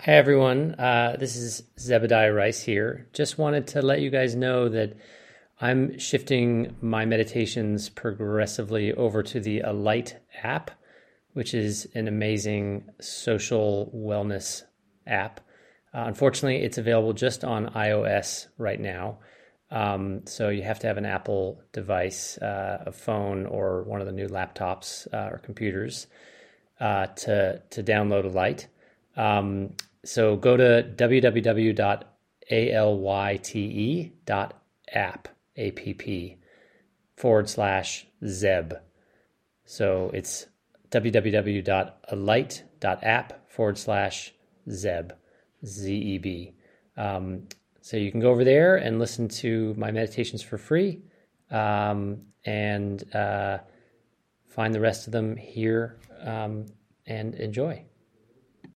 Hi, everyone. Uh, this is Zebediah Rice here. Just wanted to let you guys know that I'm shifting my meditations progressively over to the Alight app, which is an amazing social wellness app. Uh, unfortunately, it's available just on iOS right now. Um, so you have to have an Apple device, uh, a phone, or one of the new laptops uh, or computers uh, to to download Alight. Um, so go to www.alight.app, A-P-P, forward slash Zeb. So it's www.alight.app forward slash Zeb, Z-E-B. Um, so you can go over there and listen to my meditations for free um, and uh, find the rest of them here um, and enjoy.